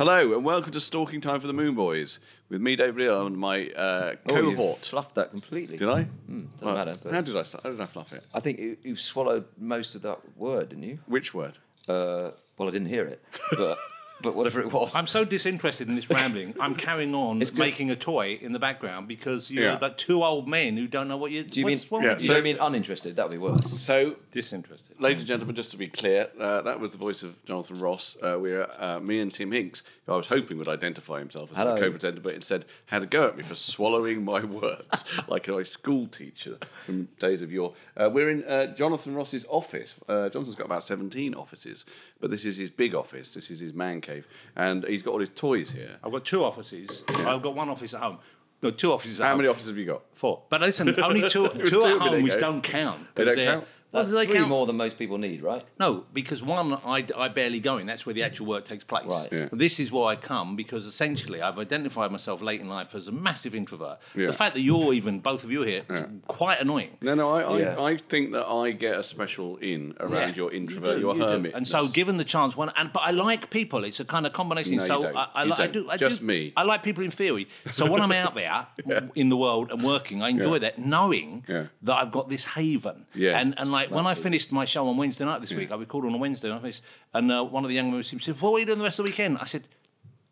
Hello and welcome to Stalking Time for the Moon Boys with me, David Hill, and my uh, Oh, cohort. fluffed that completely. Did I? doesn't Well, matter, but- How did I start? How did I fluff it? I think you, you swallowed most of that word, didn't you? Which word? Uh, well, I didn't hear it, but but whatever it was. I'm so disinterested in this rambling. I'm carrying on making a toy in the background because you're Yeah. like two old men who don't know what you. Do you mean what's wrong Yeah, with you you? mean uninterested? That would be worse. So, Disinterested. ladies and gentlemen, just to be clear, uh, that was the voice of Jonathan Ross. Uh, we're uh, me and Tim Hinks, who I was hoping would identify himself as Hello. my co-presenter, but instead had a go at me for swallowing my words like a school teacher from days of yore. Uh, we're in uh, Jonathan Ross's office. Uh, Jonathan's got about 17 offices, but this is his big office. This is his man cave, and he's got all his toys here. I've got two offices. I've got one office at home. No, two offices at How home. many offices have you got? Four. But listen, only two, was two two a at minute home which ago. don't count. They don't count? Well, That's do they three count? more than most people need, right? No, because one, I, I barely go in. That's where the actual work takes place. Right. Yeah. This is why I come because essentially I've identified myself late in life as a massive introvert. Yeah. The fact that you're even both of you here is quite annoying. No, no, I, I, Yeah. I think that I get a special in around Yeah, your you introvert, do, your you do. hermit. And so, given the chance, one and but I like people. It's a kind of combination. No, you so don't. I, I, You li- I don't. do. I Just do- me. I like people in theory. So when I'm out there in the world and working, I enjoy Yeah. that, knowing Yeah. that I've got this haven. Yeah. And and like when I finished my show on Wednesday night this week, I recorded on a Wednesday night, and uh, one of the young men said, "What are you doing the rest of the weekend?" I said,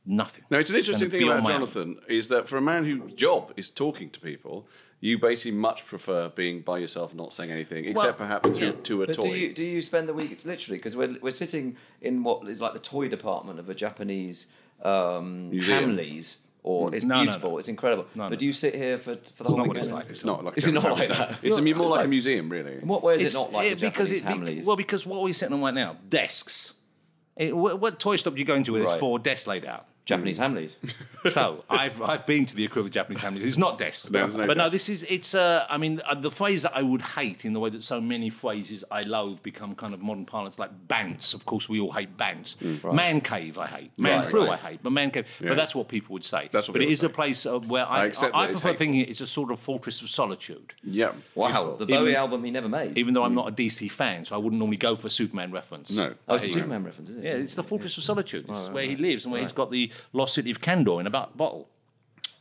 "Nothing." No, it's an interesting thing about on my own. Jonathan is that for a man whose job is talking to people, you basically much prefer being by yourself, not saying anything, except perhaps to, yeah. to a But toy. do you do you spend the week literally because we're we're sitting in what is like the toy department of a Japanese um, Hamleys, or it's No, no, beautiful, no. it's incredible. No, but do you sit here for for the It's whole not what weekend? it's like. it's not like Is it not like that? It's a, more it's like, a museum, really. In what way is It's- it not like the Japanese it- Hamleys? Well, because what are we sitting on right now? Desks. Eh, what, what toy shop you going to with Right. there's four desks laid out? Japanese Hamleys. So I've I've been to the equivalent Japanese families. It's not desks, There's no but no, this is it's. Uh, I mean, uh, the phrase that I would hate in the way that so many phrases I loathe become kind of modern parlance, like bants. Of course, we all hate bants. Man cave, I hate. Man Mm. Right, through, right. I hate. But man cave, Yeah. but that's what people would say. That's what but it is say. a place uh, where I I I, accept that it's prefer hateful. thinking it's a sort of fortress of solitude. Yeah. Wow, the Bowie Even- album he never made. Even though I'm not a DC fan, so I wouldn't normally go for a Superman reference. No. oh, it's a Superman reference, isn't it? Yeah, it's the Fortress of Solitude. It's where he lives and where he's got the lost city of Kandor in a bottle.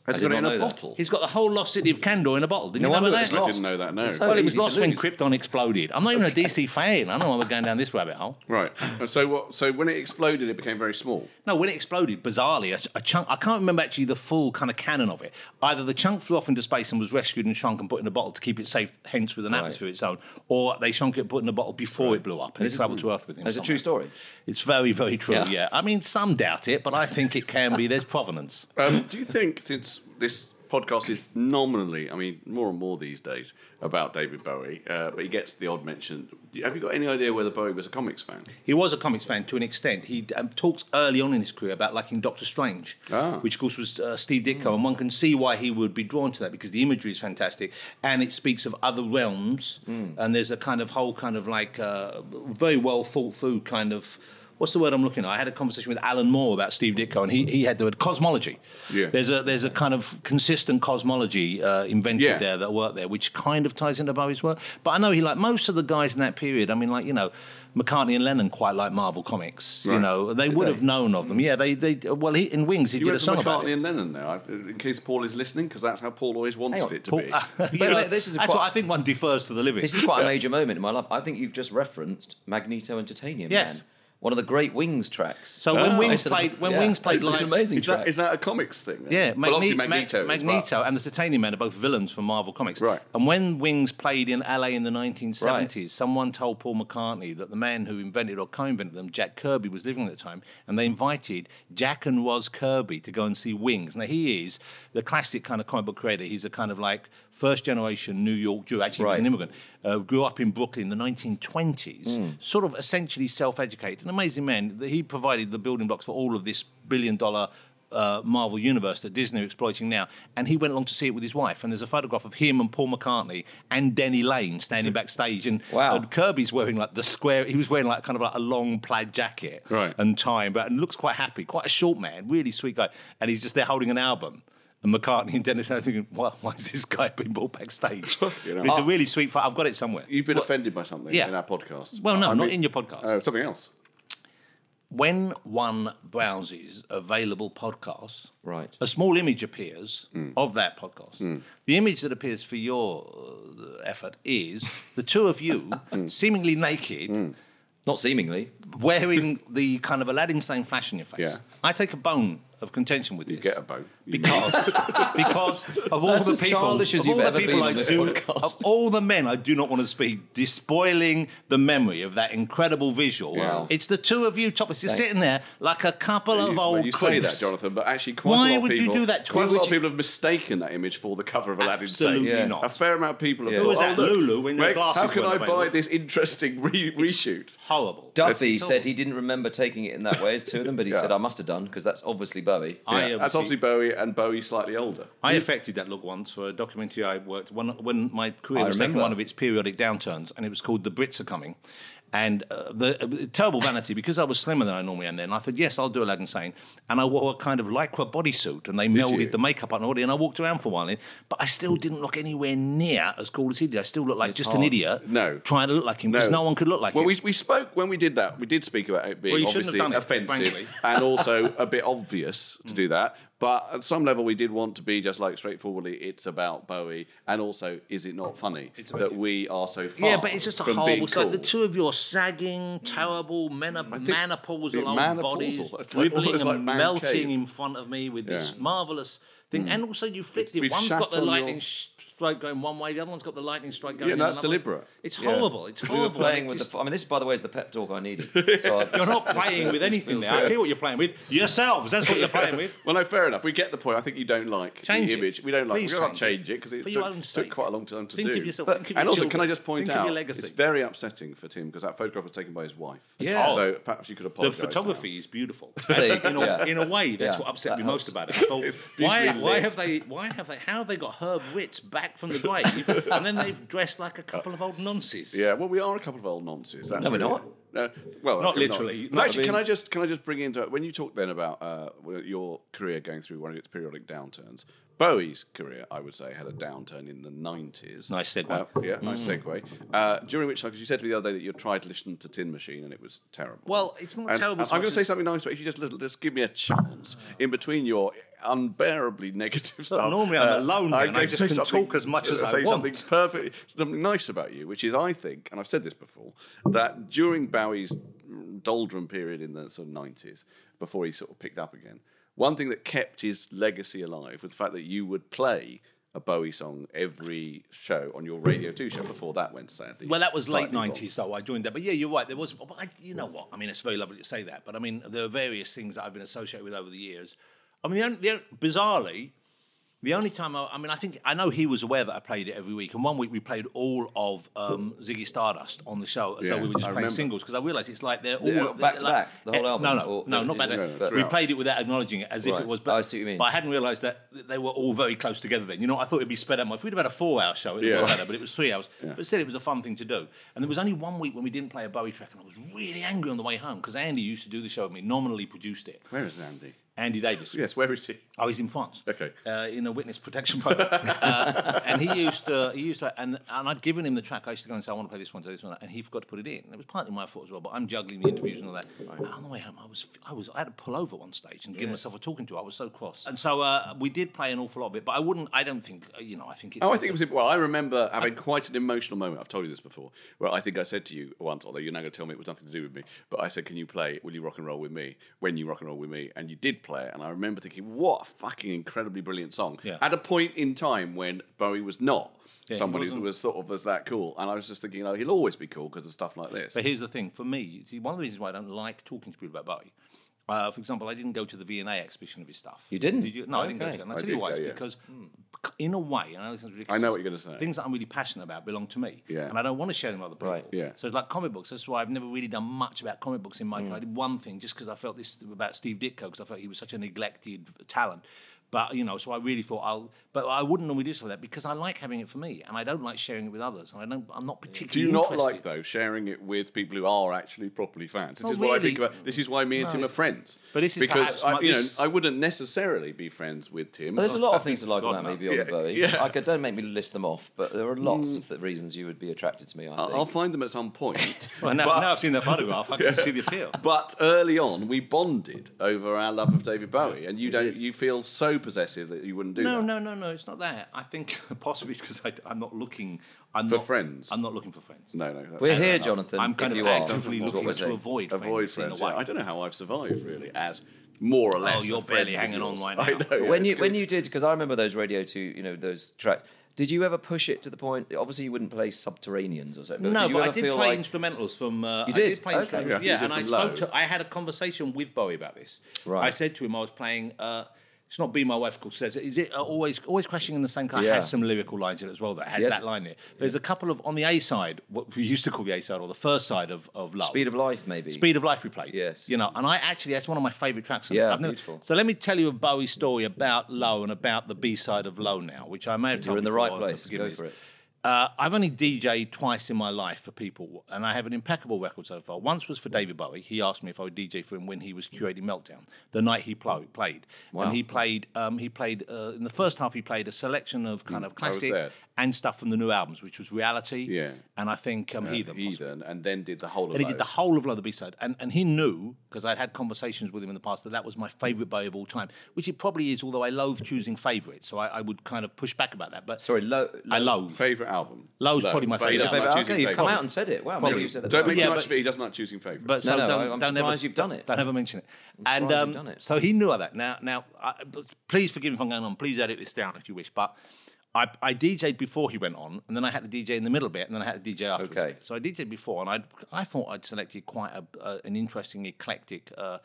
Has I he got it in a that. bottle? He's got the whole lost city of Kandor in a bottle. Did No you know that? I didn't know that, no. So Well, it was lost when. Krypton exploded. I'm not even a DC fan. I don't know why we're going down this rabbit hole. Right. So what? So when it exploded, it became very small. No, when it exploded, bizarrely, a, a chunk. I can't remember actually the full kind of canon of it. Either the chunk flew off into space and was rescued and shrunk and put in a bottle to keep it safe, hence with an atmosphere of its own, or they shrunk it and put it in a bottle before it blew up and it travelled to Earth with him. It's a true story. It's very, very true. Yeah. Yeah. I mean, some doubt it, but I think it can be. There's provenance. Um, do you think since this podcast is nominally, I mean, more and more these days about David Bowie, uh, but he gets the odd mention. Have you got any idea whether Bowie was a comics fan? He was a comics fan to an extent. He um, talks early on in his career about liking Doctor Strange, Ah. which of course was uh, Steve Ditko, and one can see why he would be drawn to that because the imagery is fantastic and it speaks of other realms. And there's a kind of whole kind of like uh, very well thought through kind of. What's the word I'm looking at? I had a conversation with Alan Moore about Steve Ditko, and he, he had the word cosmology. Yeah. There's a there's a kind of consistent cosmology uh, invented Yeah. there that worked there, which kind of ties into Bowie's work. But I know he like most of the guys in that period. I mean, like you know, McCartney and Lennon quite like Marvel comics. You know, they would have known of them. Yeah, they they well he, in Wings he You did a went for song about McCartney and Lennon now, in case Paul is listening, because that's how Paul always wanted on, it to Paul- be. you know, this is that's quite- what I think one defers to the living. This is quite a major moment in my life. I think you've just referenced Magneto and Titanium Yes. Man, one of the great Wings tracks. so when Ah. Wings It's played when yeah, Wings played it's an like, amazing is, that, track. is that a comics thing? then? Yeah, well, obviously Magneto. Ma- Magneto well. and the Titanium Man are both villains from Marvel Comics. Right. And when Wings played in LA in the 1970s, Right. someone told Paul McCartney that the man who invented or co-invented them, Jack Kirby, was living at the time, and they invited Jack and Roz Kirby to go and see Wings. Now he is the classic kind of comic book creator. He's a kind of like first generation New York Jew. Actually, he was an immigrant. Uh, grew up in Brooklyn in the 1920s, Hmm. sort of essentially self-educated. An amazing man. He provided the building blocks for all of this billion dollar uh, Marvel universe that Disney are exploiting now. And he went along to see it with his wife. And there's a photograph of him and Paul McCartney and Denny Laine standing backstage. And, Wow. and Kirby's wearing like the square. He was wearing like kind of like a long plaid jacket Right. and tie, but and looks quite happy. Quite a short man, really sweet guy. And he's just there holding an album. And McCartney and Dennis are thinking, why, why is this guy being brought backstage? You know. It's a really sweet photo. I've got it somewhere. You've been offended by something Yeah. in our podcast. Well, no, I not mean- in your podcast. Uh, something else. When one browses available podcasts, Right. a small image appears Hmm. of that podcast. The image that appears for your uh, effort is the two of you, Hmm. seemingly naked, Not seemingly. wearing the kind of Aladdin Sane flash in your face. Yeah. I take a bone of contention with You this. get a boat. Because, because of all That's the as people, childish as of all the people I do, podcast. of all the men I do not want to speak, despoiling the memory of that incredible visual. Wow. It's the two of you topless. You're Thank- sitting there like a couple of old well, you say that. Jonathan, but actually, quite Why a lot of would you do that to Quite me? a lot Would of you- people have mistaken that image for the cover of Aladdin's Absolutely Yeah. not. A fair amount of people have Yeah. thought, Who was oh, that, look, Lulu, when their glasses how can weren't I buy this interesting re- reshoot? Horrible. Duffy said he didn't remember taking it in that way as two of them, but he said I must have done because that's obviously Bowie. I, Yeah, that's obviously Bowie, and Bowie slightly older. I affected that look once for a documentary I worked when, when my career oh, I was taking remember. one of its periodic downturns, and it was called "The Brits Are Coming." And uh, the uh, terrible vanity because I was slimmer than I normally am. Then I said, "Yes, I'll do Aladdin Sane," and I wore a kind of lycra bodysuit, and they melded you? the makeup on already, and I walked around for a while. But I still didn't look anywhere near as cool as he did. I still looked like It's just an idiot, No. trying to look like him because no. one could look like well, him. we, we spoke when we did that. We did speak about it being Well, obviously it, offensive and also a bit obvious to do that. But at some level, we did want to be just like straightforwardly. It's about Bowie, and also, is it not funny that we are so far? Yeah, but it's just a from being horrible. It's like the two of you are sagging, terrible, mena- think- menopausal old menopausal. bodies, It's like- dribbling like and man melting cave. in front of me with this Yeah. Hmm. marvelous thing. And also, you flipped it. One's got the on lightning your- strike going one way, the other one's got the lightning strike going Yeah, that's deliberate. It's Yeah. horrible. It's We were horrible. playing with just- the. I mean, this, by the way, is the pep talk I needed. So I, You're not playing with anything there. I tell you what you're playing with. Yourselves. That's what you're playing with. Well, no, fair enough. We get the point. I think you don't like Change the it. image. We don't like. Please we can't change it because it took, took quite a long time to Think do. of yourself, But- and also, can I just point out, it's very upsetting for Tim because that photograph was taken by his wife. Yeah. So perhaps you could apologise. The photography is beautiful. In, a, Yeah. way, that's what upset me most about it. Why, why have they, why have they, how have they got Herb Ritts back from the grave, and then they've dressed like a couple of old nonces? Yeah, well, we are a couple of old nonces. That's No, we're not. it. No, well, Not okay, literally. But Not- actually, I can I just can I just bring into it when you talk then about uh, your career going through one of its periodic downturns? Bowie's career, I would say, had a downturn in the nineties. Nice segue. Uh, yeah, nice segue. Uh, during which, because you said to me the other day that you tried to listen to Tin Machine and it was terrible. Well, it's not And terrible I'm going to say something nice, but if you just just give me a chance in between your unbearably negative stuff. normally I'm uh, alone and I just can talk as much as I say want. something perfect, something nice about you, which is I think, and I've said this before, that during Bowie's doldrum period in the sort of nineties, before he sort of picked up again, one thing that kept his legacy alive was the fact that you would play a Bowie song every show on your Radio Two show. Before that went sadly. Well, that was late slightly wrong. nineties, though. I joined that, but yeah, you're right. There was, I, you know what? I mean, it's very lovely to say that, but I mean, there are various things that I've been associated with over the years. I mean, the only, the only, bizarrely, the only time I, I mean, I think I know he was aware that I played it every week, and one week we played all of um, Ziggy Stardust on the show, as though we were just I playing remember. singles because I realised it's like they're all Yeah, back to like- back, the whole eh, album, No, no, or- no, not back to back. We played it without acknowledging it, as if it was. I see what you mean. But I hadn't realised that they were all very close together. Then, you know, I thought it'd be spread out more. If we'd have had a four-hour show, it'd Yeah. be better. But it was three hours. But still, it was a fun thing to do. And there was only one week when we didn't play a Bowie track, and I was really angry on the way home because Andy used to do the show with me, nominally produced it. Where is Andy? Andy Davis. Yes, where is he? Oh, he's in France. Okay. Uh, in a witness protection program. uh, and he used to, he used to, and, and I'd given him the track. I used to go and say, I want to play this one, do this one, and he forgot to put it in. And it was partly my fault as well, but I'm juggling the interviews and all that. And on the way home, I was, I was, I had to pull over one stage and give myself a talking to. I was so cross. And so uh, we did play an awful lot of it, but I wouldn't, I don't think, uh, you know, I think it's. Oh, I think it was. Well, I remember having quite an emotional moment. I've told you this before, where I think I said to you once, although you're now going to tell me it was nothing to do with me, but I said, "Can you play? Will you rock and roll with me? When you rock and roll with me?" And you did play it, and I remember thinking, "What a fucking incredibly brilliant song!" Yeah. At a point in time when Bowie was not he somebody that was sort of as that cool, and I was just thinking, "Oh, he'll always be cool because of stuff like this." But here's the thing for me, see, one of the reasons why I don't like talking to people about Bowie, Uh, for example, I didn't go to the V&A exhibition of his stuff. You didn't? Did you? No, I didn't go to that. And I'll I tell you why. go, It's yeah. because, in a way, and I know this is ridiculous. I know what you're gonna say. Things that I'm really passionate about belong to me. Yeah. And I don't want to share them with other people. Right. Yeah. So it's like comic books. That's why I've never really done much about comic books in my Mm. career. I did one thing just because I felt this about Steve Ditko because I felt he was such a neglected talent. But you know, so I really thought I'll. But I wouldn't normally do stuff like that because I like having it for me, and I don't like sharing it with others. And I don't. I'm not Do particularly. you not interested. like though sharing it with people who are actually properly fans? This Not is what I think really. about. This is why me and No. Tim are friends. But this is because I, my- you know this- I wouldn't necessarily be friends with Tim. Well, there's a lot of things to like God, about me no. beyond Yeah, the Bowie. yeah. I could, don't make me list them off, but there are lots mm. of th- reasons you would be attracted to me. I I'll, think. I'll find them at some point. Well, now, But- now I've seen the photograph, I can see the appeal. But early on, we bonded over our love of David Bowie, and you don't. You feel so possessive that you wouldn't do No, that. no, no, no. It's not that. I think possibly it's because I'm not looking. I'm For not, friends? I'm not looking for friends. no, no. That's We're here, enough. Jonathan. I'm kind if of you actively is looking to saying. avoid friends. Avoid in friends. a. Yeah. I don't know how I've survived really as more or less. Oh, you're a barely of hanging on yours. right I know. Yeah, when it's you when you did, because I remember those Radio Two, you know, those tracks. Did you ever push it to the point? Obviously, you wouldn't play Subterraneans or something. No, did you but ever I did feel play like instrumentals from. Uh, You I did? play Okay. instrumentals. Yeah, Yeah, did and I spoke Low. to. I had a conversation with Bowie about this. Right. I said to him, I was playing. Uh, it's not "Be My Wife" called says. Is it uh, always always crashing in the same car? Yeah. Has some lyrical lines in it as well. That has Yes. that line in it. There's a couple of on the A side, what we used to call the A side or the first side of of Low. Speed of Life, maybe? Speed of Life we played. Yes. You know, and I actually, that's one of my favourite tracks. Yeah, never- beautiful. So let me tell you a Bowie story about Low and about the B side of Low now, which I may have told You're in the before, right place. Go for it. Uh, I've only DJed twice in my life for people, and I have an impeccable record so far. Once was for David Bowie. He asked me if I would DJ for him when he was curating Meltdown, the night he plo- played. Wow. And he played. Um, he played uh, in the first half. He played a selection of kind of Mm, classics and stuff from the new albums, which was Reality. Yeah. And I think um, Heathen. Heathen, and then did the whole of And he did the whole of Low the B side, and and he knew because I'd had conversations with him in the past that that was my favourite Bowie of all time, which it probably is. Although I loathe choosing favourites, so I, I would kind of push back about that. But Sorry, low. I loathe. Favorite album. Low's Low. probably my But he favourite doesn't album. like Okay, choosing you've come favourite. out and said it. Wow, Probably. maybe you said that. Don't before. make Yeah, too much but- of it. He doesn't like choosing favourite. But so no, don't, I'm don't surprised ever, you've done it. Don't ever mention it. and surprised um, you've done it. so he knew of that. Now, now, I, but please forgive me if I'm going on. Please edit this down if you wish. But I, I DJ'd before he went on, and then I had to DJ in the middle bit, and then I had to DJ afterwards. Okay. So I DJ'd before, and I I thought I'd selected quite a, a, an interesting, eclectic. Uh,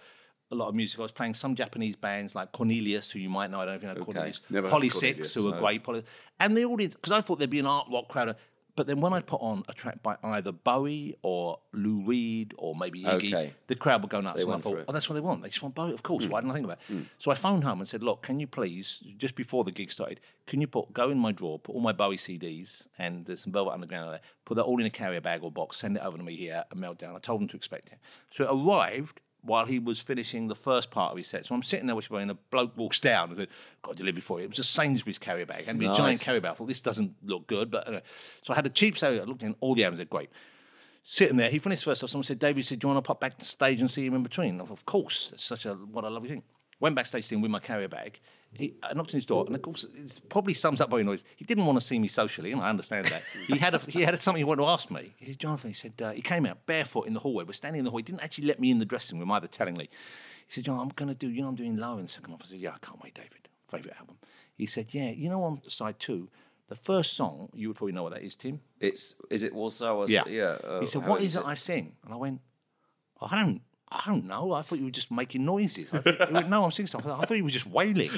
a lot of music. I was playing some Japanese bands like Cornelius, who you might know. I don't know if you know Cornelius. Never of Polysics, who are no. great. Poly, and the audience, because I thought there'd be an art rock crowd. But then when I put on a track by either Bowie or Lou Reed or maybe Iggy, Okay. the crowd would go nuts. They and I thought, oh, that's what they want. They just want Bowie, of course. Hmm. Why didn't I think about it? Hmm. So I phoned home and said, look, can you please, just before the gig started, can you put go in my drawer, put all my Bowie CDs and there's some Velvet Underground there, put that all in a carrier bag or box, send it over to me here at Meltdown. I told them to expect it. So it arrived while he was finishing the first part of his set. So I'm sitting there whispering, and a bloke walks down and said, got a delivery for you. It was a Sainsbury's carrier bag. And be a giant carrier bag. I thought, this doesn't look good. But uh, So I had a cheap salary. I looked in all the albums, they're great sitting there. He finished first off. Someone said, David said, Do you want to pop back to stage and see him in between? Thought, Of course. That's such a what a lovely thing. Went backstage to him with my carrier bag. He, I knocked on his door, and of course, it probably sums up Bowie noise. He didn't want to see me socially, and I understand that. he had a, he had something he wanted to ask me. He said, Jonathan, he said, uh, he came out barefoot in the hallway. We're standing in the hallway. He didn't actually let me in the dressing room either, tellingly. He said, John, I'm going to do, you know, I'm doing low in the second half. I said, Yeah, I can't wait, David. Favourite album. He said, Yeah, you know, on side two, the first song, you would probably know what that is, Tim. It's is it Warsaw? Yeah. yeah. uh, he said, how "What is it I sing?" And I went, "Oh, "I don't, I don't know. I thought you were just making noises." I thought, went, "No, I'm singing stuff." I thought, you were just wailing.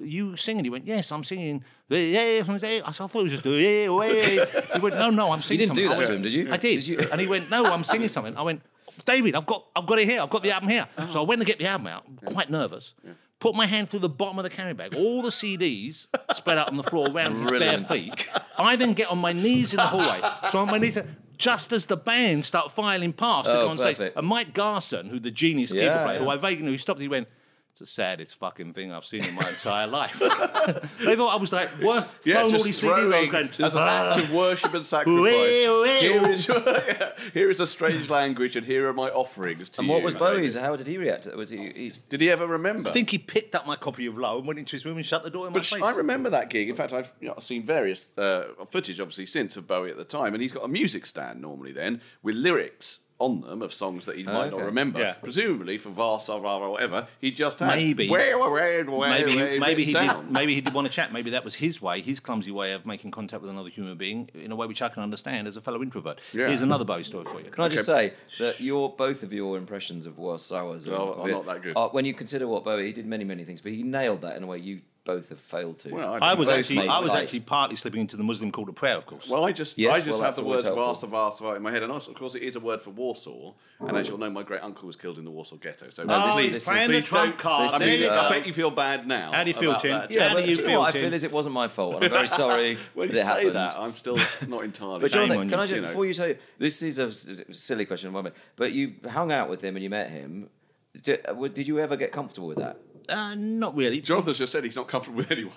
you singing? He went, "Yes, I'm singing." Yeah, I said, I thought it was just yeah, yeah. He went, "No, no, I'm singing." Something. You didn't do something." that I went, to him, did you? I did. Did you? And he went, "No, I'm singing something." I went, "David, I've got, I've got it here. I've got the album here." So I went to get the album out, quite nervous. Put my hand through the bottom of the carry bag, all the CDs spread out on the floor around his bare Brilliant. feet. I then get on my knees in the hallway. So on my knees, just as the band start filing past to Oh, go on stage. And Mike Garson, who the genius keyboard Yeah, player, who. I vaguely knew, he stopped. He went, "It's the saddest fucking thing I've seen in my entire life." they thought I was like, "What?" Yeah, throwing all just these CDs. I was throwing, going, just an "Ah." act of worship and sacrifice. Wee, wee, Here wee. is, here is a strange language, and here are my offerings to And you. what was my Bowie's? How did he react? Was he? he Did he ever remember? I think he picked up my copy of Low and went into his room and shut the door in my But face. I remember that gig. In fact, I've you know, seen various uh, footage, obviously, since of Bowie at the time, and he's got a music stand normally then with lyrics on them of songs that he might not remember. Yeah. Presumably for Varsa or whatever, he just had Maybe. Way, way, way, way, maybe way maybe he written did maybe he did want to chat. Maybe that was his way, his clumsy way of making contact with another human being in a way which I can understand as a fellow introvert. Yeah. Here's another Bowie story for you. Can I just say that your both of your impressions of Warsawas and- Oh, are not that good. Uh, when you consider what Bowie, he did many, many things, but he nailed that in a way you both have failed to. Well, I was actually I was like- actually partly slipping into the Muslim call to prayer, of course. Well, I just Yes, I just well, have the always words helpful. Varsa, Varsa in my head, and also, of course, it is a word for Warsaw. And as you'll know, my great uncle was killed in the Warsaw Ghetto. So No, this he's this playing is- the trump card. this There is, you uh. I bet you feel bad now. How do you feel, Tim? yeah, How do you do you feel, what I Tim? feel is it wasn't my fault, and I'm very sorry When that you it say happened. that, I'm still not entirely. But Shame Jonathan, on can I just, before you say this is a silly question, in a moment, but you hung out with him and you met him. Uh, did you ever get comfortable with that? Uh, not really. Jonathan's just said he's not comfortable with anyone.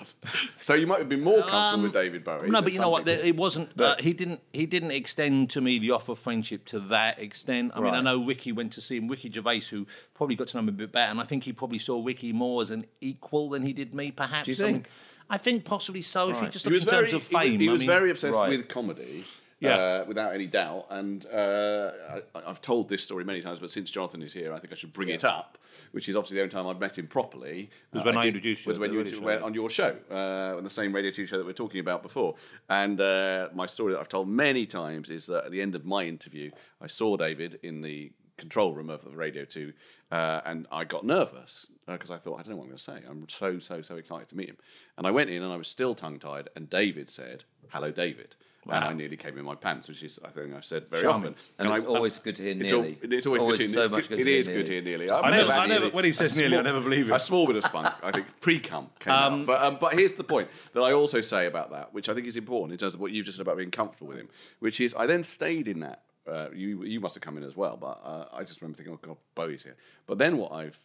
so you might have been more comfortable with David Bowie. Um, No, but you know what? people. It wasn't. Uh, he didn't. He didn't extend to me the offer of friendship to that extent. I mean, I know Ricky went to see him. Ricky Gervais, who probably got to know him a bit better, and I think he probably saw Ricky more as an equal than he did me. Perhaps. Do you I mean, think? I think possibly so. If you just He look was in very, terms of he fame, he I was mean, very obsessed Right. with comedy. Yeah. Uh, without any doubt, and uh, I, I've told this story many times, but since Jonathan is here, I think I should bring it up. Which is obviously the only time I'd met him properly. Was Uh, when I did- introduced you Was when you radio went on your show, uh, on the same radio two show that we are talking about before. And uh, my story that I've told many times is that at the end of my interview, I saw David in the control room of Radio Two, uh, and I got nervous because I thought I don't know what I'm going to say. I'm so so so excited to meet him, and I went in and I was still tongue tied. And David said, "Hello, David." And I nearly came in my pants, which is I think I've said very Charming. often. And it's I- always good to hear it's nearly. it's It's always, always good to so hear. much good It to hear is good to hear nearly. I've never I never, when he says A nearly, I never believe it. A small bit of spunk, I think, pre-cum came out. But, um, but here's the point that I also say about that, which I think is important in terms of what you've just said about being comfortable with him, which is I then stayed in that. Uh, you you must have come in as well, but uh, I just remember thinking, oh God, Bowie's here. But then what I've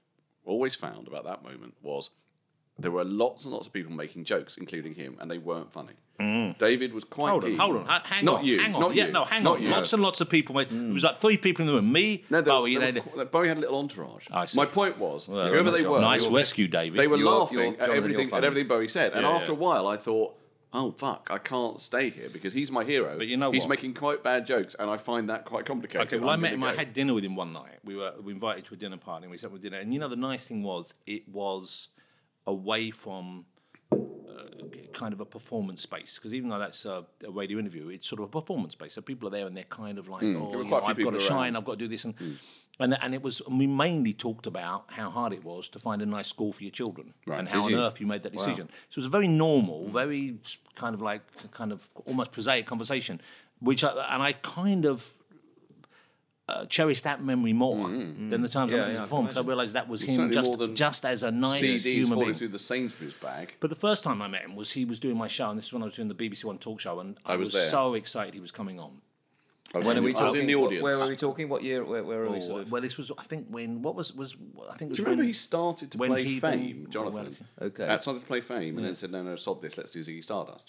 always found about that moment was there were lots and lots of people making jokes, including him, and they weren't funny. David was quite Mm. Hold on, keen. hold on, ha- hang not on, you, hang on. not yeah, you, no, hang not on. you. Lots and lots of people. Made, It was like three people in the room. Me, No, they, Bowie, they and were- Bowie had a little entourage. I see. My point was, Well, whoever they were, nice they were- rescue, David. They were You're- laughing you're- at everything you're at everything Bowie said, and Yeah, after yeah. a while, I thought, "Oh fuck, I can't stay here because he's my hero." But you know he's what? making quite bad jokes, and I find that quite complicated. Okay, well, I I'm met him. gonna I had dinner with him one night. We were we invited to a dinner party, and we sat with dinner. And you know, the nice thing was, it was away from uh, kind of a performance space. Because even though that's a, a radio interview, it's sort of a performance space. So people are there, and they're kind of like, oh, Hmm. You quite know, I've got to around. shine, I've got to do this, and. And, and it was and we mainly talked about how hard it was to find a nice school for your children Right. and Did how on you? earth you made that decision. So it was a very normal, very kind of like kind of almost prosaic conversation, which I, and I kind of uh, cherished that memory more than the times Yeah, I yeah, I was can performance. I realised that was him just, just as a nice CDs human falling being. through the Sainsbury's bag. But the first time I met him was he was doing my show, and this is when I was doing the BBC One talk show, and I, I was was, there. so excited he was coming on. I When are we I was talking? in the audience. Where were we talking? What year? Where, where are we? Sort of? Well, this was I think when what was was I think it was Do you remember when, he started to play he Fame, Jonathan? well, Okay. Uh, started to play Fame, and then said, "No, no, sod this. Let's do Ziggy Stardust."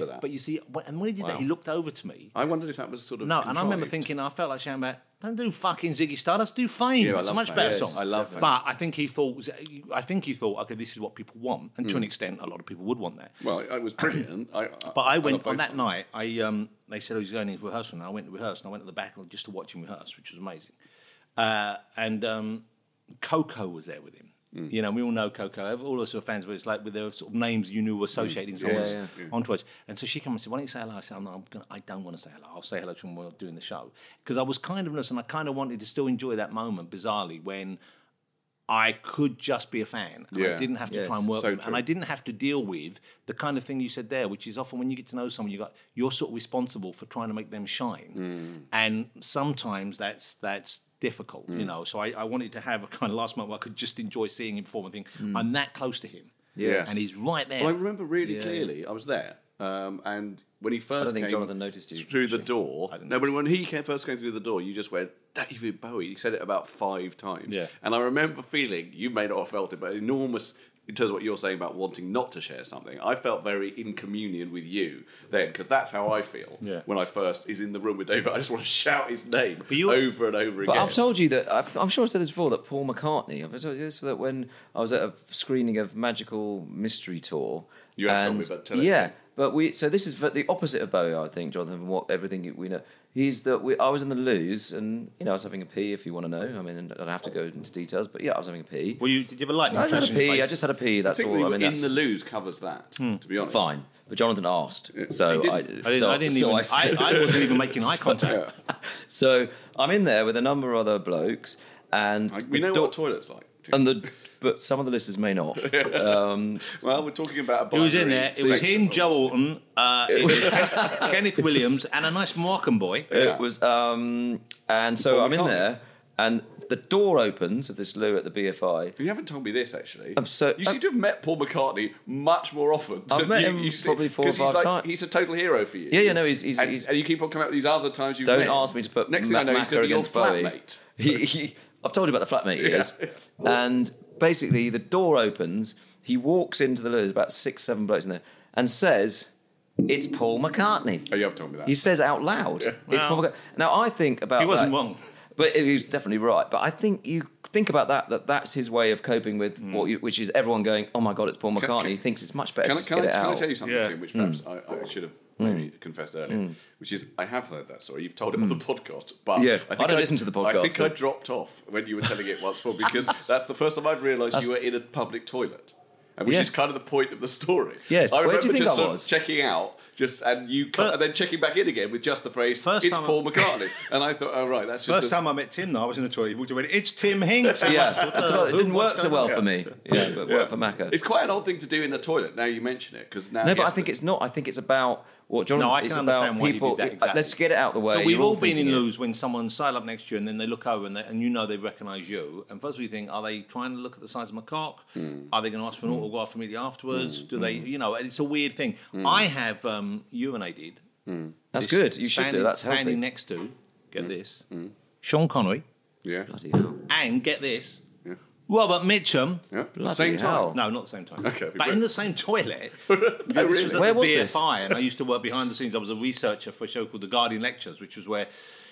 Remember that? But you see, and when he did that, he looked over to me. I wondered if that was sort of No, and I remember thinking, I felt like back, don't do fucking Ziggy Stardust, do Fame. Yeah, it's a much Fame. better Yes, song. I love Fame. But I think he thought, I think he thought, okay, this is what people want, and to Hmm. an extent, a lot of people would want that. Well, it was brilliant. I, But I went both on that songs. night. I um, they said I was going in for rehearsal, and I went to rehearse, and I went to the back just to watch him rehearse, which was amazing. Uh, and um, Coco was there with him. Hmm. You know, we all know Coco. All of us were fans, but it's like with the sort of names you knew were associating someone's yeah. entourage. And so she came and said, "Why don't you say hello?" I said, "I'm not, I'm gonna, I don't want to say hello. I'll say hello to him while doing the show." Because I was kind of nervous, and I kind of wanted to still enjoy that moment, bizarrely, when I could just be a fan. And I didn't have to Yes, try and work so with them. And. I didn't have to deal with the kind of thing you said there, which is often when you get to know someone, you got you're sort of responsible for trying to make them shine. Mm. And sometimes that's that's difficult, Mm. you know. So I, I wanted to have a kind of last moment where I could just enjoy seeing him perform and think, Mm. I'm that close to him. Yes. And he's right there. Well, I remember really clearly. I was there. Um, and when he first don't think came Jonathan noticed you, through the door, no, but when he came, first came through the door, you just went David Bowie. You said it about five times, Yeah. And I remember feeling you may not have felt it, but enormous. In terms of what you're saying about wanting not to share something, I felt very in communion with you then because that's how I feel Yeah. when I first is in the room with David. I just want to shout his name you- over and over But again. I've told you that I've, I'm sure I said this before that Paul McCartney. I've told you this that when I was at a screening of Magical Mystery Tour. You have told and- me, but tell it yeah. again. But we so this is the opposite of Bowie, I think, Jonathan. From what everything we know, he's that we. I was in the loos, and you know, I was having a pee. If you want to know, I mean, I don't have to go into details, but yeah, I was having a pee. Well, you did you have a lightning I just had flash a pee. face? I just had a pee. I That's think all. we I mean, in that's the lose covers that. To hmm, be honest, fine. But Jonathan asked, so I, didn't- I didn't, so, I didn't so even. I I, I, wasn't even making eye contact. So I'm in there with a number of other blokes, and Like, we know door- what toilet's like. and the but some of the listeners may not. well, we're talking about a Who was in there? It was him, Joe obviously. Alton, uh, it was Kenneth Williams, and a nice Moroccan boy. It was, um, and so Paul I'm in McCartney. there, and the door opens of this loo at the BFI. You haven't told me this actually. I'm so- you seem to have met Paul McCartney much more often. I've met you- him you see- probably four or 'cause he's five like- times. He's a total hero for you. Yeah, yeah, no, he's- he's- and, he's- and you keep on coming up with these other times you've Don't met. ask me to put Next Ma- thing I know Macca he's going to be your flatmate. He, he, I've told you about the flatmate he Yeah. is. And basically, the door opens. He walks into the loo. There's about six, seven blokes in there, and says, "It's Paul McCartney." Oh, you have told me that. He says out loud, "It's Paul McCartney." Now I think about He wasn't that- wrong. But he was definitely right. But I think you think about that, that that's his way of coping with Hmm. what you, which is everyone going, oh my God, it's Paul McCartney. can- he thinks it's much better Can, to I, just can, I, get it can I out. tell you something, Yeah. Tim, which Hmm. perhaps I, I should have Mm. maybe confessed earlier, mm. which is I have heard that story. You've told it on the mm. podcast, but. Yeah, I, think I don't listen to the podcast. I think podcast, so- I dropped off when you were telling it once more because that's the first time I've realised you were in a public toilet. And which Yes. is kind of the point of the story. Yes. I Where do remember you think just I sort of was? checking out, just and you, Fir- and then checking back in again with just the phrase First "It's time I- Paul McCartney," and I thought, "Oh right, that's just First a- time I met Tim, though, I was in the toilet. He walked away. It's Tim Hinks. yeah, What the- because it who- didn't what's work so going well on? for me. Yeah, but it worked for Macca. It's quite an odd thing to do in the toilet. Now you mention it because now No, but I yes, think the- it's not. I think it's about what Jonathan. No, I can about understand why he did that, exactly. Let's get it out of the way. But we've You're all been in thinking it. loos when someone's side up next to you and then they look over and, they, and you know they recognise you. And first of all, you think, are they trying to look at the size of my cock? Hmm. Are they going to ask for an hmm. autograph immediately afterwards? Hmm. Do they, you know, and it's a weird thing. I have um, urinated. That's good. You should do. standing- That's Standing healthy. next to, get this, Sean Connery, yeah, Bloody hell. and get this, Yeah. but Mitchum. yeah. Bloody same time. No, not the same time. Okay, but but- in the same toilet. No, this really? was at Where the was this? BFI, and I used to work behind the scenes. I was a researcher for a show called The Guardian Lectures, which was where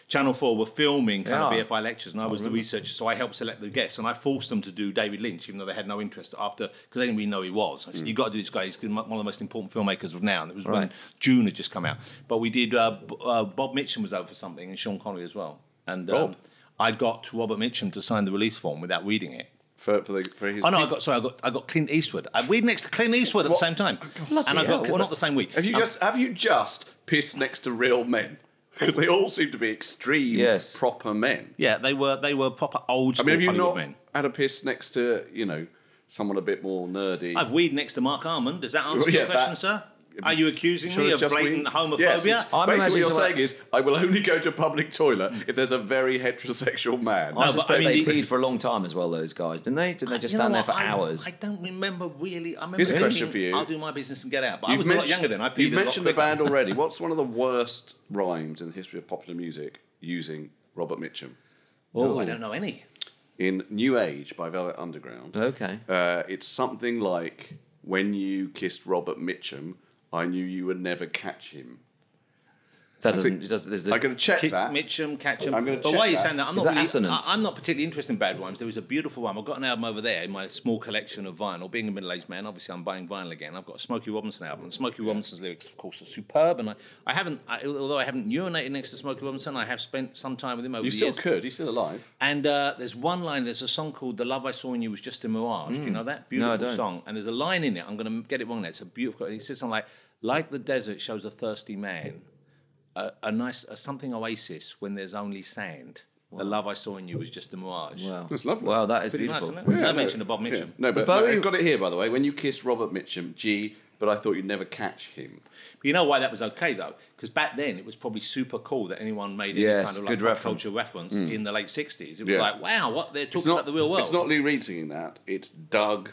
Channel 4 were filming kind Yeah. of BFI lectures, and I was the researcher, so I helped select the guests, and I forced them to do David Lynch, even though they had no interest after, because they didn't really know he was. I said, You've got to do this guy, he's one of the most important filmmakers of now, and it was when Dune had just come out. But we did, uh, uh, Bob Mitchum was over for something, and Sean Connery as well. And um, I got Robert Mitchum to sign the release form without reading it. For, for, the, for his Oh no, I got sorry, I got I got Clint Eastwood. I read next to Clint Eastwood at the What? same time, Bloody and I got hell, what not the same week. Have you Um, just have you just pissed next to real men? Because they all seem to be extreme, Yes. proper men. yeah, they were they were proper old I school mean, have you Hollywood not men. had a piss next to you know someone a bit more nerdy? I've weed next to Marc Almond. Does that answer Yeah, your question, that- sir? Are you accusing Sure me of blatant weed? homophobia? Yes, I'm basically, what you're someone- saying is, I will only go to a public toilet if there's a very heterosexual man. I but I suspect mean, they the- peed for a long time as well. Those guys, didn't they? Didn't they just stand there for I- hours? I don't remember really. I remember Here's a question for you. I'll do my business and get out. But I You've was a lot younger then. I peed You've a lot mentioned the band already. What's one of the worst rhymes in the history of popular music using Robert Mitchum? Oh, I don't know any. In New Age by Velvet Underground, okay. uh, it's something like, When you kissed Robert Mitchum, I knew you would never catch him. That doesn't. think- It does, there's the, I'm going to check Kick that. Mitchum, catch 'em. I'm gonna But check why are you that. saying that? I'm Is not that really? I, am not particularly interested in bad rhymes. There was a beautiful one. I've got an album over there in my small collection of vinyl. Being a middle-aged man, obviously I'm buying vinyl again. I've got a Smokey Robinson album. And Smokey Robinson's lyrics, of course, are superb. And I, I haven't, I, although I haven't urinated next to Smokey Robinson, I have spent some time with him over You still years. could. He's still alive. And uh, there's one line. There's a song called "The Love I Saw in You Was Just a Mirage." Do you know that beautiful don't. song? And there's a line in it. I'm going to get it wrong. Now. It's a beautiful. He says something like, "Like the desert shows a thirsty man, a, a nice a something oasis when there's only sand. The love I saw in you was just a mirage." wow. That's lovely. Wow, that is Pretty nice, beautiful. isn't? Yeah, I no, mentioned Bob Yeah. Mitchum. No, but, Bowie- no, I've got it here, by the way. When you kissed Robert Mitchum, gee, but I thought you'd never catch him. But you know why that was okay though? Because back then it was probably super cool that anyone made any Yes, kind of like good pop reference. culture reference mm. in the late '60s. It was Yeah. like, wow, what they're talking It's not about the real world. It's not Lou Reed singing that. It's Doug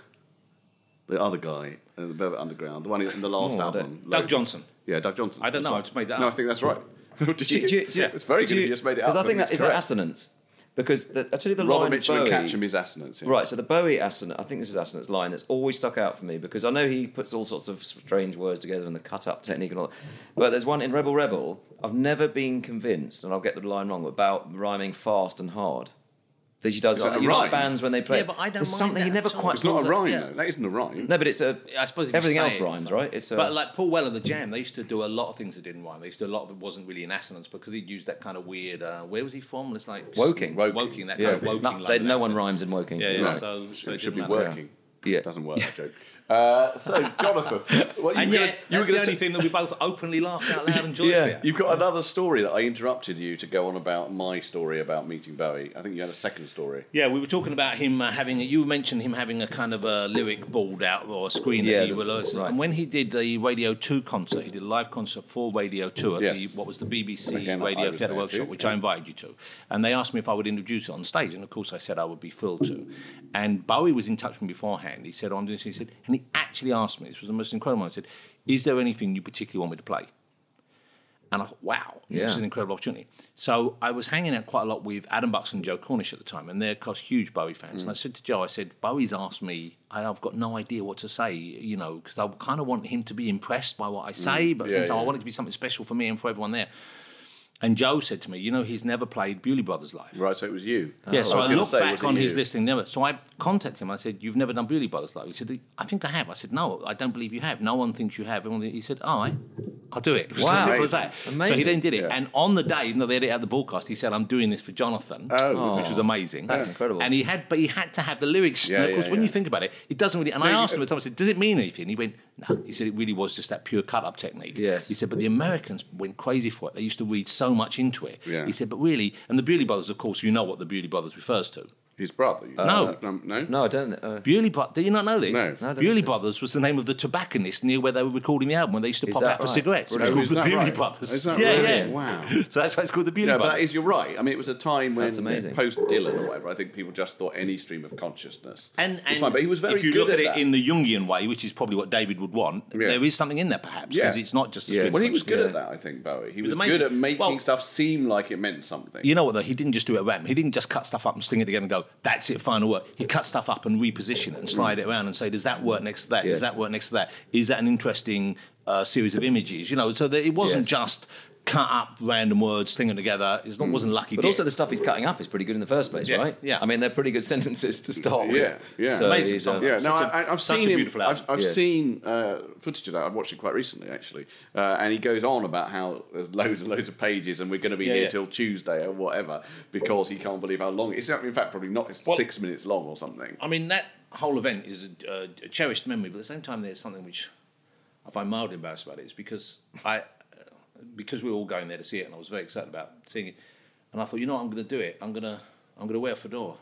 the other guy, uh, the Velvet Underground, the one in the last Oh, I album. Doug Logan. Johnson. Yeah, Doug Johnson. I don't know, That's I just made that No, up. I think that's right. Did Do you- do you- do you- it's very do good if you- you just made it up. Because I think that is that correct. assonance. Because the, I tell you the Robert line Mitchum Bowie, and Catch'em is assonance. yeah. Right, so the Bowie assonance, I think this is assonance line that's always stuck out for me because I know he puts all sorts of strange words together and the cut up technique and all that. But there's one in Rebel Rebel, I've never been convinced, and I'll get the line wrong, about rhyming fast and hard. That she does, Is that a you rhyme? like bands when they play. Yeah, but I don't There's mind something he that never quite It's not a rhyme, yeah. though. That isn't a rhyme. No, but it's a. I suppose everything else it, rhymes, it's right? It's a, But like Paul Weller, the Jam, they used to do a lot of things that didn't rhyme. They used to do a lot of it wasn't really in assonance because he'd use that kind of weird. Uh, where was he from? It's like Woking. Woking, Woking that yeah, kind of Woking. no, London they- no one rhymes in Woking. Yeah, yeah. No. So, so it it should be working. Yeah. Doesn't work, that joke. Uh, so, Jonathan, what you And were yeah, gonna- you were that's the gonna only t- thing that we both openly laughed out loud and joyfully Yeah. at. You've got another story that I interrupted you to go on about my story about meeting Bowie. I think you had a second story. Yeah, we were talking about him uh, having. You mentioned him having a kind of a lyric board out or a screen Yeah, that he will. right. And when he did the Radio Two concert, he did a live concert for Radio Two at Yes. the, what was the BBC Again, Radio Theatre Workshop, too, which yeah. I invited you to. And they asked me if I would introduce it on stage, and of course I said I would be thrilled to. And Bowie was in touch with me beforehand. He said, "Oh, "I'm doing this." He said, and he actually asked me. This was the most incredible. one. He said, "Is there anything you particularly want me to play?" And I thought, wow, it was Yeah. an incredible opportunity. So I was hanging out quite a lot with Adam Buxton and Joe Cornish at the time, and they're of course huge Bowie fans. And I said to Joe, I said, Bowie's asked me, and I've got no idea what to say, you know, because I kind of want him to be impressed by what I say, but mm. at the Yeah, same time, I yeah. want it to be something special for me and for everyone there. And Joe said to me, you know, he's never played Bewlay Brothers live. Right, so it was you. Yeah, so was I, looked say, back was it on his listing. Never. So I contacted him. I said, "You've never done Bewlay Brothers live." He said, "I think I have." I said, "No, I don't believe you have. No one thinks you have." Everyone, he said, "All right, I'll do it." It Wow. as simple as that. So he then did it, Yeah. and on the day, even though they had it out the broadcast, he said, "I'm doing this for Jonathan," Oh, which was amazing. That's incredible. And he had, but he had to have the lyrics. Yeah, of course, yeah, when yeah. you think about it, it doesn't really. And I No, you- asked him at the time, I said, "Does it mean anything?" He went, "No." He said, "It really was just that pure cut-up technique." Yes. He said, "But the Americans went crazy for it. They used to read so much into it." Yeah. He said, "But really." And the Bewlay Brothers, of course, you know what the Bewlay Brothers refers to. His brother. you- No. Uh, no. No, I don't. Uh, Bewlay Brothers. Do you not know this? No. No, Bewlay so. Brothers was the name of the tobacconist near where they were recording the album when they used to Is pop that out for right? cigarettes. It was Oh, called is the that Bewlay right? Brothers. Is that yeah, right? yeah. Wow. So that's why it's called the Bewlay Yeah, but Brothers. that is, you're right. I mean, it was a time when post Dylan or whatever, I think people just thought any stream of consciousness and, and fine. But he was very if you good look at, it in the Jungian way, which is probably what David would want, Yeah. there is something in there perhaps because Yeah. it's not just a Yeah. stream well, he was good at that, I think, Bowie. He was, good at making stuff seem like it meant something. You know what though? He didn't just do it at random. He didn't just cut stuff up and string it together and go, "That's it, final work." He cut stuff up and reposition it and slide it around and say, "Does that work next to that? Yes. Does that work next to that? Is that an interesting uh, series of images?" You know, so that it wasn't Yes. just cut up random words, string them together. It wasn't lucky. but Dick. also the stuff he's cutting up is pretty good in the first place, Yeah, right? yeah. I mean, they're pretty good sentences to start with. Yeah, yeah. So Amazing he's, song. uh, Yeah, no, Such a- I, I've seen him. beautiful I've. I've Yes. seen uh, footage of that. I've watched it quite recently, actually, uh, and he goes on about how there's loads and loads of pages, and we're going to be Yeah, here yeah. till Tuesday or whatever because he can't believe how long it's. In fact, probably not. It's Well- six minutes long or something. I mean, that whole event is a, uh, a cherished memory, but at the same time, there's something which I find mildly embarrassed about it. Is because I, because we were all going there to see it, and I was very excited about seeing it, and I thought, you know, what, I'm going to do it. I'm going to, I'm going to wear a fedora.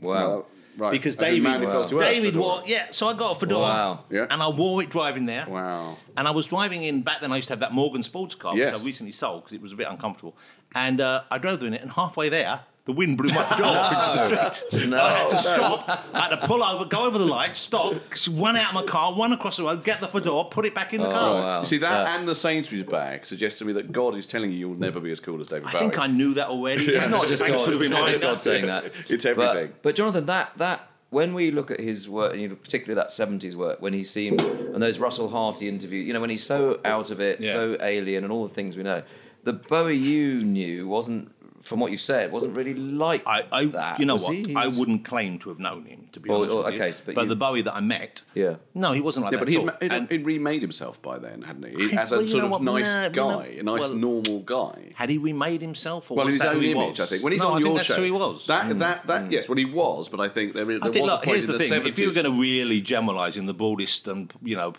wow. Right, Because As in David, Man Who Fell to Earth, David wore, yeah. So I got a fedora, Wow. Yeah. and I wore it driving there. Wow. And I was driving in back then. I used to have that Morgan sports car, Yes. which I recently sold because it was a bit uncomfortable. And uh, I drove in it, and halfway there, the wind blew my fedora off into the street. No. I had to stop. I had to pull over, go over the light, stop, run out of my car, run across the road, get the fedora, put it back in the oh, car. Oh, wow. You see that and the Sainsbury's bag suggests to me that God is telling you you'll never be as cool as David I Bowie. think I knew that already. It's not just Thanks God. for It's not just reminder. God saying that. It's everything. But, but Jonathan, that that when we look at his work, and you know, particularly that '70s work, when he seemed and those Russell Harty interviews, you know, when he's so out of it, Yeah. so alien, and all the things we know, the Bowie you knew wasn't, from what you said, wasn't really like I, I that. you know was what? he? He I was- wouldn't claim to have known him, to be Or- honest or- with you. okay, but but you- the Bowie that I met, Yeah. no, he wasn't like Yeah, that but at he'd, all. he'd, And he'd remade himself by then, hadn't he? I- As a well, sort of what, nice nah, guy, know, a nice well- normal guy. had he remade himself, or Well, in was his that own who he image, was? I think. When he's no, on I your think that's show, who he was. That, mm. that, that, mm. yes, well, he was, but I think there, there I think, was look, a point here's in the the thing: if you're going to really generalise in the broadest and you know,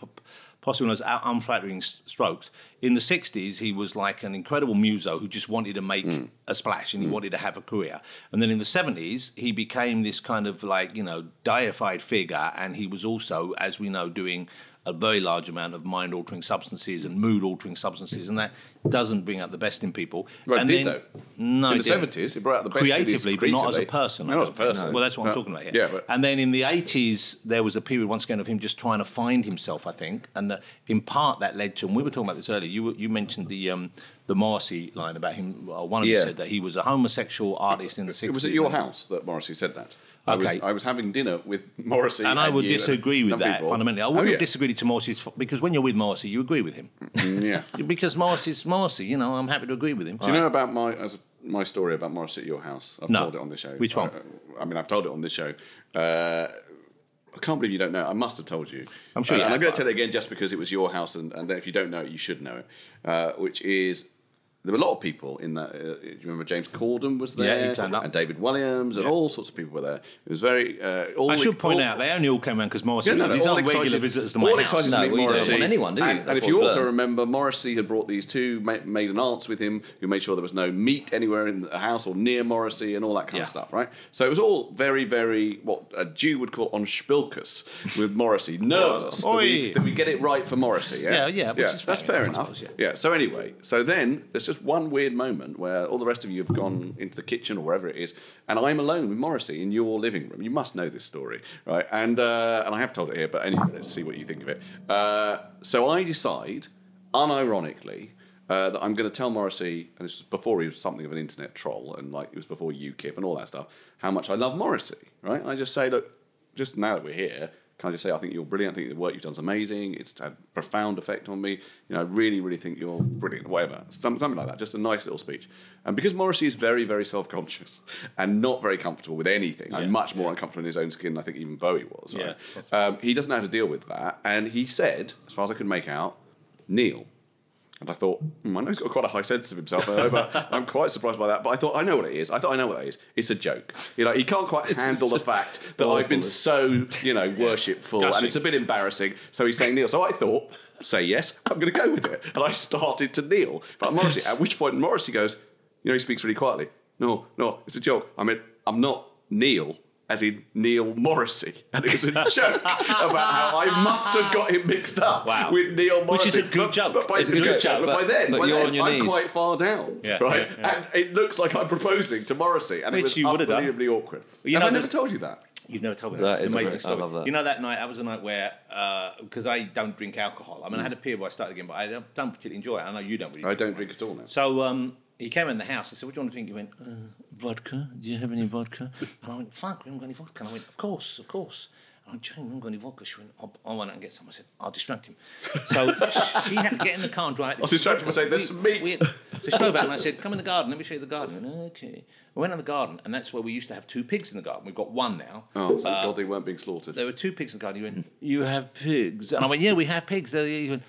p- possibly those un- unflattering strokes, in the '60s he was like an incredible muso who just wanted to make Mm. a splash and he wanted to have a career. And then in the '70s he became this kind of like you know deified figure, and he was also, as we know, doing. A very large amount of mind altering substances and mood altering substances, and that doesn't bring out the best in people. Well, it did, then- though. No, In it the. 70s, it brought out the best creatively, but not as a person. I Not as a person. Well, that's what I'm talking about here. Yeah, but- and then in the 80s, there was a period once again of him just trying to find himself. I think, and uh, in part that led to. And we were talking about this earlier. You you mentioned the um, the Morrissey line about him. Uh, one of you Yeah. said that he was a homosexual artist in the 60s. It was at your house that Morrissey said that. I was, Okay. I was having dinner with Morrissey. And I would disagree with that people. fundamentally. I Oh, wouldn't yeah. have disagreed to Morrissey's because when you're with Morrissey, you agree with him. Mm, yeah. because Morrissey's Morrissey, you know, I'm happy to agree with him. Do you know about my as my story about Morrissey at your house? I've No. told it on the show. Which one? I, I mean, I've told it on this show. Uh, I can't believe you don't know. I must have told you. I'm sure Uh, you and have, I'm going to tell it again just because it was your house, and, and if you don't know it, you should know it. Uh, which is there were a lot of people in that. Uh, do you remember James Corden was Yeah, there? he turned up. And David Walliams, and Yeah. all sorts of people were there. It was very. Uh, all I the- should point all- out they only all came around because Morrissey. yeah, no, no, these aren't regular excited- visitors to all my house. excited No, to meet we don't Morrissey. want anyone, do you? And, and if you also learned. remember, Morrissey had brought these two ma- maiden aunts with him who made sure there was no meat anywhere in the house or near Morrissey and all that kind Yeah. of stuff, right? So it was all very, very, what a Jew would call on shpilkes with Morrissey, nervous that we, that we get it right for Morrissey. Yeah, Yeah, yeah, which is that's fair fair enough, suppose, yeah. So anyway, so then there's just one weird moment where all the rest of you have gone into the kitchen or wherever it is, and I'm alone with Morrissey in your living room. You must know this story, right? And uh, and I have told it here, but anyway, let's see what you think of it. Uh, so I decide, unironically. Uh, that I'm going to tell Morrissey, and this was before he was something of an internet troll, and like it was before UKIP and all that stuff, how much I love Morrissey, right? And I just say, look, just now that we're here, can I just say I think you're brilliant. I think the work you've done is amazing. It's had a profound effect on me. You know, I really, really think you're brilliant. Whatever, Some, something like that. Just a nice little speech. And because Morrissey is very, very self-conscious and not very comfortable with anything, and much more uncomfortable in his own skin than I think even Bowie was. Right? um, he doesn't know how to deal with that. And he said, as far as I could make out, Neil. And I thought, hmm, I know he's got quite a high sense of himself, I but I'm quite surprised by that. But I thought, I know what it is. I thought I know what it is. It's a joke. You know, he can't quite handle the fact that I've been so, you know, worshipful, and it's a bit embarrassing. So he's saying Neil. So I thought, say yes, I'm going to go with it. And I started to kneel. But Morrissey, at which point Morrissey goes, you know, he speaks really quietly. No, no, it's a joke. I mean, I'm not Neil. As in Neil Morrissey, and it was a joke about how I must have got him mixed up Wow. with Neil Morrissey, Which is a good But- joke. But by, It's a good good joke. joke, But by then, but by you're then, on your I'm knees. quite far down, Yeah, right? yeah, yeah. And it looks like I'm proposing to Morrissey, and Which it was you would have done. unbelievably awkward. You have know, I never told you that? You've never told me that. That It's an amazing great- I story. love that. You know that night that was a night where because I don't drink alcohol. I mean, I had a period where I started again, but I don't, don't particularly enjoy it. I know you don't really. I don't drink at all now. So um, he came in the house. I said, "What do you want to drink?" He went, uh, "Vodka. Do you have any vodka?" And I went, "Fuck, we haven't got any vodka." And I went, "Of course, of course." And I went, "Jane, we haven't got any vodka." She went, "I'll, I'll run out and get some." I said, "I'll distract him." So she had to get in the car and drive. I'll distract him and say, "There's some meat." We- So she drove out and I said, "Come in the garden. Let me show you the garden." I went, okay. I went in the garden, and that's where we used to have two pigs in the garden. We've got one now. Oh, thank God they weren't being slaughtered. There were two pigs in the garden. You went, you have pigs, and I went, yeah, we have pigs. Uh, You went,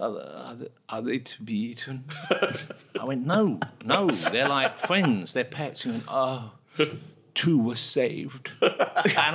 are, are, they, are they to be eaten? I went, no, no, they're like friends, they're pets. He went, oh. Two were saved, and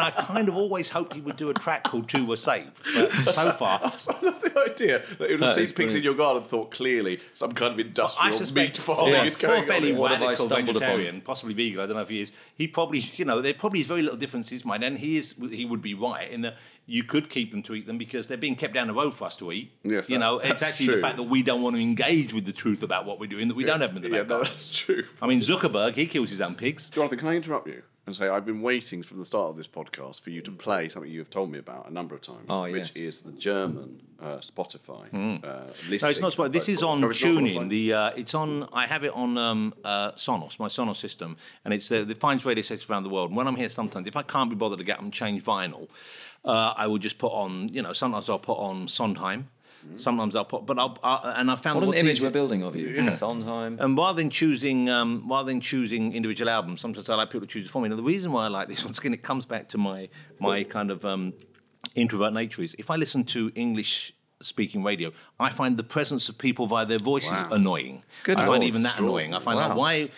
I kind of always hoped he would do a track called Two Were Saved. But so far, I love the idea that he would have seen is pigs in your garden thought clearly some kind of industrial I meat for, farming Yeah. is going a fairly on. What have I radical stumbled upon? vegetarian, possibly vegan, I don't know if he is. He probably, you know, there probably is very little differences, mate. And he is, he would be right in that you could keep them to eat them because they're being kept down the road for us to eat. Yes, you that- know, it's actually true. the fact that we don't want to engage with the truth about what we're doing that we don't have them in the Yeah, no, that's true. I mean, Zuckerberg, he kills his own pigs. Jonathan, can I interrupt you and say I've been waiting from the start of this podcast for you to play something you have told me about a number of times, Oh, which yes. is the German uh, Spotify uh, No, it's not Spotify. This is on not TuneIn. The uh, it's on. I have it on um, uh, Sonos, my Sonos system, and it's uh, it finds radio stations around the world. And when I'm here, sometimes if I can't be bothered to get them change vinyl, uh, I will just put on. You know, sometimes I'll put on Sondheim. Sometimes I'll put, but I'll uh, and I found What an image easy- we're building of you. Sondheim. And rather than choosing, um, rather than choosing individual albums, sometimes I like people to choose it for me. Now, the reason why I like this once again, it comes back to my my kind of um, introvert nature. Is if I listen to English speaking radio, I find the presence of people via their voices annoying. Good I find Lord. even that annoying. I find Wow. like why.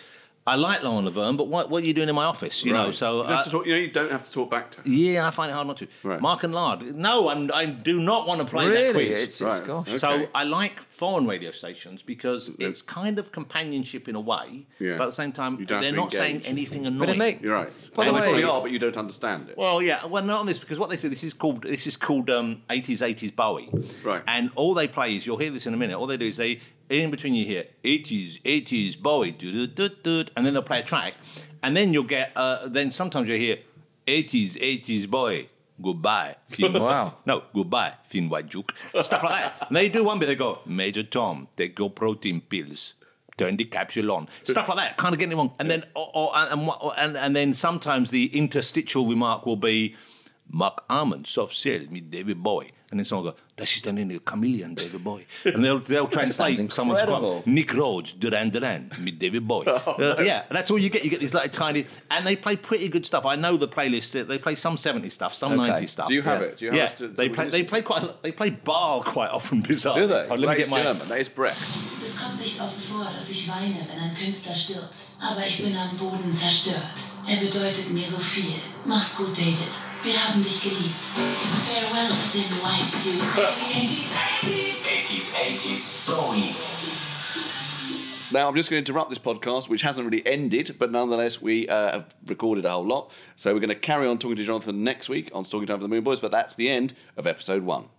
I like Lauren Laverne, but what, what are you doing in my office? You know, so you, don't have I- to talk, you know you don't have to talk back to. Her. yeah, I find it hard not to. Right. Mark and Lard, no, I'm, I do not want to play that quiz. It's, it's Right. gosh. Okay. So I like foreign radio stations because it's kind of companionship in a way, Yeah. but at the same time You don't have they're to not saying anything annoying. But it make You're right. By Well, the they probably are, but you don't understand it. Well, yeah, well, not on this because what they say this is called this is called um, 80s 80s Bowie, Right. And all they play is you'll hear this in a minute. All they do is they in between you hear 80s 80s Bowie, do-do-do-do, and then they'll play a track, and then you'll get uh, then sometimes you'll hear 80s 80s Bowie. Goodbye. Finn- Wow. No, goodbye, Finn Juke. Stuff like that. And they do one bit, they go, Major Tom, take your protein pills. Turn the capsule on. Stuff like that. Of getting it wrong. And then or, or, and, and, and then sometimes the interstitial remark will be Marc Almond, soft cell, me David Boy. And then someone will go, das ist eine chameleon, David Boy. And they'll, they'll try and sounds play someone's quote. Nick Rhodes, Duran Duran, meet David Boy. Oh, Uh, yeah, that's all you get. You get these like tiny, and they play pretty good stuff. I know the playlist. They play some 70s stuff, some Okay. 90s stuff. Do you have Yeah. it? Do you have yeah, to, they play. They play quite. a lot- They play Bar quite often. Bizarre. Do they? Oh, let me get my. German. That is Brecht. Es kommt nicht oft vor, dass ich weine, wenn ein Künstler stirbt. Aber ich bin am Boden zerstört. Er bedeutet mir so viel. Mach's gut, David. Wir haben dich geliebt. Farewell, Thin White Dude. 80s, 80s, 80s, 80s, Bowie. Now, I'm just going to interrupt this podcast, which hasn't really ended, but nonetheless, we uh, have recorded a whole lot. So we're going to carry on talking to Jonathan next week on Talking Time for the Moon Boys, but that's the end of episode one.